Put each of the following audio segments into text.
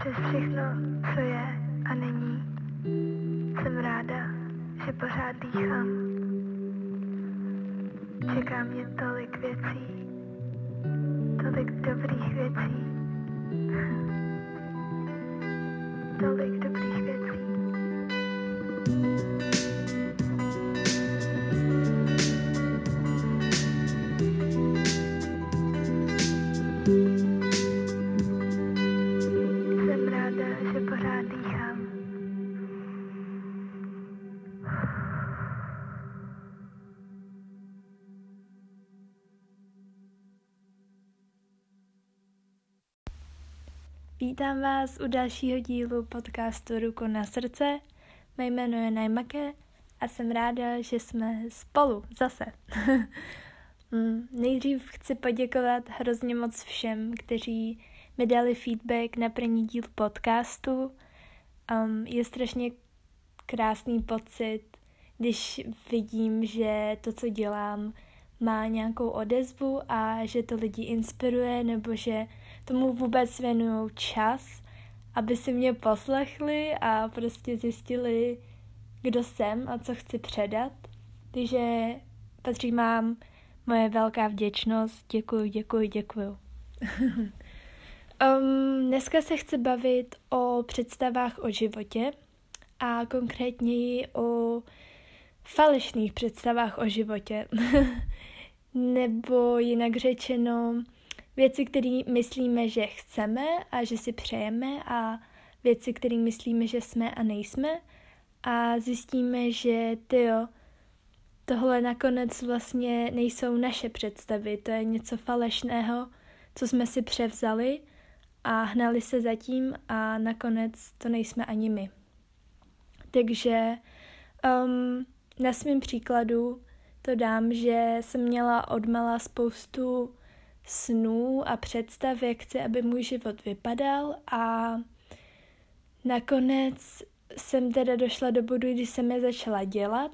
Přes všechno, co je a není, jsem ráda, že pořád dýchám. Čeká mě tolik věcí, tolik dobrých věcí. Vítám vás u dalšího dílu podcastu Ruku na srdce. Mé jméno je Najmake a jsem ráda, že jsme spolu zase. Mm, Nejdřív chci poděkovat hrozně moc všem, kteří mi dali feedback na první díl podcastu. Um, je strašně krásný pocit, když vidím, že to, co dělám, má nějakou odezvu a že to lidi inspiruje nebo že tomu vůbec věnují čas, aby si mě poslechli a prostě zjistili, kdo jsem a co chci předat. Takže patří mám moje velká vděčnost. Děkuji, děkuji, děkuji. um, dneska se chci bavit o představách o životě a konkrétněji o falešných představách o životě. Nebo jinak řečeno, věci, které myslíme, že chceme a že si přejeme a věci, které myslíme, že jsme a nejsme a zjistíme, že tyjo, tohle nakonec vlastně nejsou naše představy, to je něco falešného, co jsme si převzali a hnali se zatím a nakonec to nejsme ani my. Takže um, na svém příkladu to dám, že jsem měla odmala spoustu snů a představ, jak chci, aby můj život vypadal. A nakonec jsem teda došla do bodu, kdy jsem je začala dělat.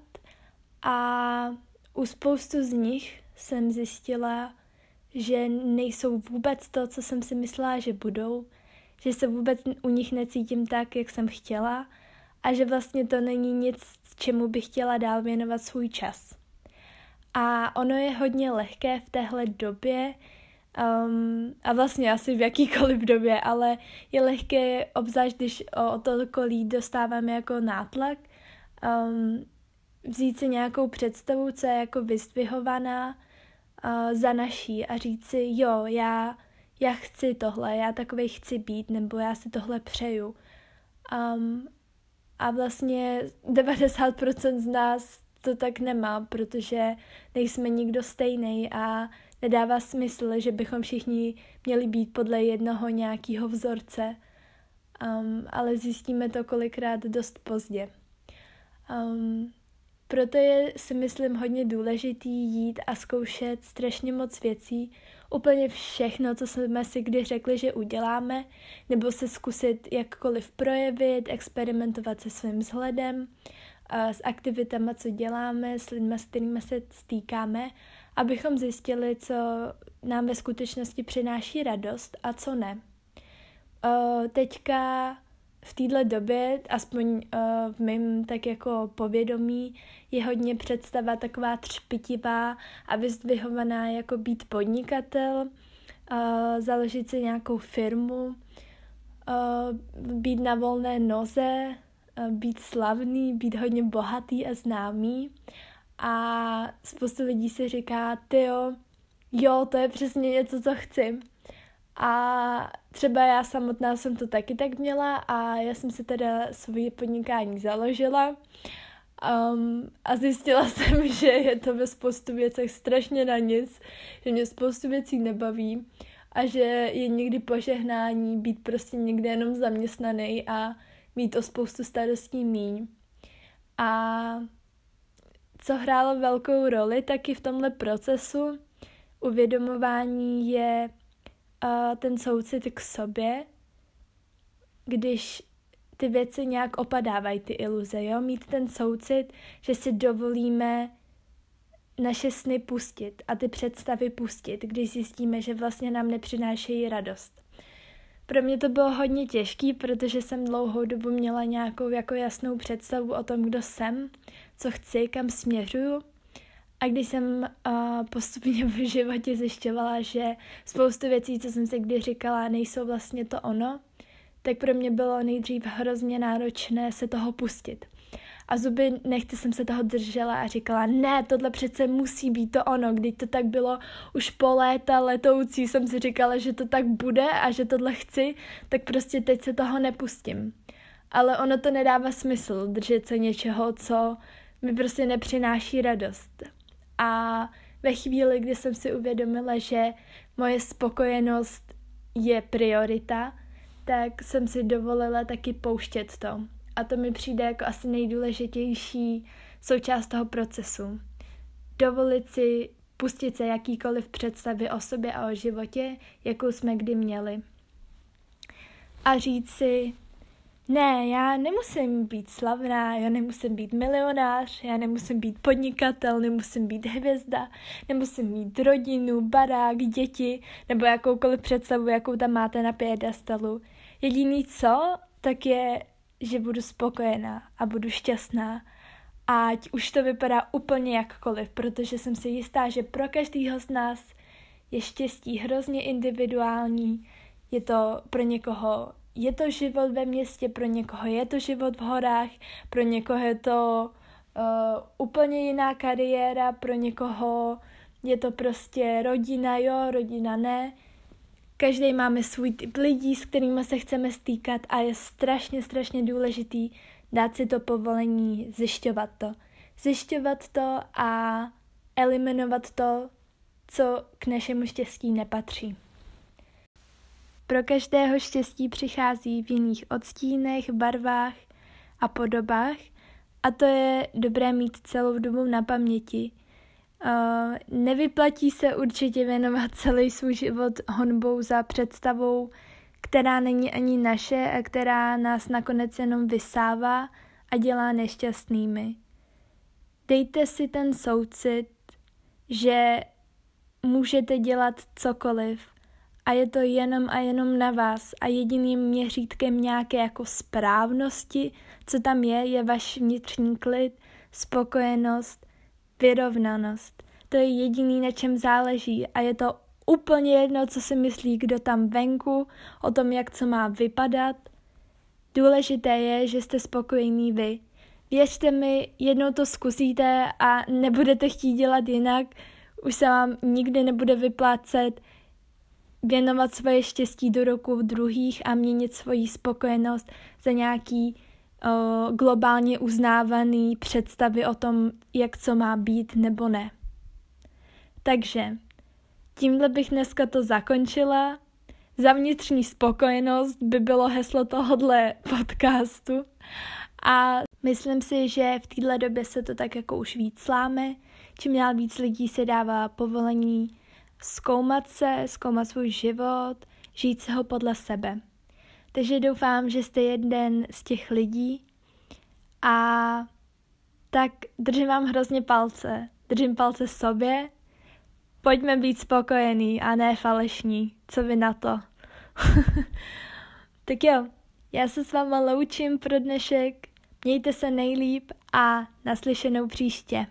A u spoustu z nich jsem zjistila, že nejsou vůbec to, co jsem si myslela, že budou, že se vůbec u nich necítím tak, jak jsem chtěla a že vlastně to není nic, čemu bych chtěla dál věnovat svůj čas. A ono je hodně lehké v téhle době, um, a vlastně asi v jakýkoliv době, ale je lehké, obzvlášť když o, o to okolí dostáváme jako nátlak, um, vzít si nějakou představu, co je jako vystvihovaná uh, za naší a říct si, jo, já, já chci tohle, já takovej chci být, nebo já si tohle přeju. Um, a vlastně 90% z nás to tak nemá, protože nejsme nikdo stejný a nedává smysl, že bychom všichni měli být podle jednoho nějakého vzorce, um, ale zjistíme to kolikrát dost pozdě. Um, proto je si myslím hodně důležitý jít a zkoušet strašně moc věcí, úplně všechno, co jsme si kdy řekli, že uděláme, nebo se zkusit jakkoliv projevit, experimentovat se svým vzhledem, s aktivitama, co děláme, s lidmi, s kterými se stýkáme, abychom zjistili, co nám ve skutečnosti přináší radost a co ne. Teďka v téhle době, aspoň uh, v mém tak jako povědomí, je hodně představa taková třpitivá a vyzdvihovaná jako být podnikatel, uh, založit si nějakou firmu, uh, být na volné noze, uh, být slavný, být hodně bohatý a známý. A spoustu lidí si říká, tyjo, jo, to je přesně něco, co chci. A třeba já samotná jsem to taky tak měla a já jsem si teda svoje podnikání založila um, a zjistila jsem, že je to ve spoustu věcech strašně na nic, že mě spoustu věcí nebaví a že je někdy požehnání být prostě někde jenom zaměstnaný a mít o spoustu starostí míň. A co hrálo velkou roli taky v tomhle procesu uvědomování je ten soucit k sobě, když ty věci nějak opadávají, ty iluze, jo? Mít ten soucit, že si dovolíme naše sny pustit a ty představy pustit, když zjistíme, že vlastně nám nepřinášejí radost. Pro mě to bylo hodně těžký, protože jsem dlouhou dobu měla nějakou jako jasnou představu o tom, kdo jsem, co chci, kam směřuju. A když jsem uh, postupně v životě zjišťovala, že spoustu věcí, co jsem si kdy říkala, nejsou vlastně to ono, tak pro mě bylo nejdřív hrozně náročné se toho pustit. A zuby nechty jsem se toho držela a říkala, ne, tohle přece musí být to ono, když to tak bylo už po léta letoucí, jsem si říkala, že to tak bude a že tohle chci, tak prostě teď se toho nepustím. Ale ono to nedává smysl držet se něčeho, co mi prostě nepřináší radost. A ve chvíli, kdy jsem si uvědomila, že moje spokojenost je priorita, tak jsem si dovolila taky pouštět to. A to mi přijde jako asi nejdůležitější součást toho procesu. Dovolit si pustit se jakýkoliv představy o sobě a o životě, jakou jsme kdy měli. A říct si, ne, já nemusím být slavná, já nemusím být milionář, já nemusím být podnikatel, nemusím být hvězda, nemusím mít rodinu, barák, děti, nebo jakoukoliv představu, jakou tam máte na piedestalu. Jediný co, tak je že budu spokojená a budu šťastná, ať už to vypadá úplně jakkoliv, protože jsem si jistá, že pro každého z nás je štěstí hrozně individuální, je to pro někoho je to život ve městě, pro někoho je to život v horách, pro někoho je to uh, úplně jiná kariéra, pro někoho je to prostě rodina, jo, rodina ne. Každý máme svůj typ lidí, s kterými se chceme stýkat a je strašně, strašně důležitý dát si to povolení, zjišťovat to. Zjišťovat to a eliminovat to, co k našemu štěstí nepatří. Pro každého štěstí přichází v jiných odstínech, barvách a podobách. A to je dobré mít celou dobu na paměti – Uh, nevyplatí se určitě věnovat celý svůj život honbou za představou, která není ani naše a která nás nakonec jenom vysává a dělá nešťastnými. Dejte si ten soucit, že můžete dělat cokoliv a je to jenom a jenom na vás a jediným měřítkem nějaké jako správnosti, co tam je, je váš vnitřní klid, spokojenost vyrovnanost. To je jediný, na čem záleží a je to úplně jedno, co si myslí kdo tam venku, o tom, jak co má vypadat. Důležité je, že jste spokojení vy. Věřte mi, jednou to zkusíte a nebudete chtít dělat jinak, už se vám nikdy nebude vyplácet věnovat svoje štěstí do roku druhých a měnit svoji spokojenost za nějaký globálně uznávaný představy o tom, jak co má být nebo ne. Takže tímhle bych dneska to zakončila. Za vnitřní spokojenost by bylo heslo tohohle podcastu. A myslím si, že v této době se to tak jako už víc sláme. Čím dál víc lidí se dává povolení zkoumat se, zkoumat svůj život, žít se ho podle sebe. Takže doufám, že jste jeden z těch lidí a tak držím vám hrozně palce. Držím palce sobě. Pojďme být spokojení a ne falešní. Co vy na to? tak jo, já se s váma loučím pro dnešek. Mějte se nejlíp a naslyšenou příště.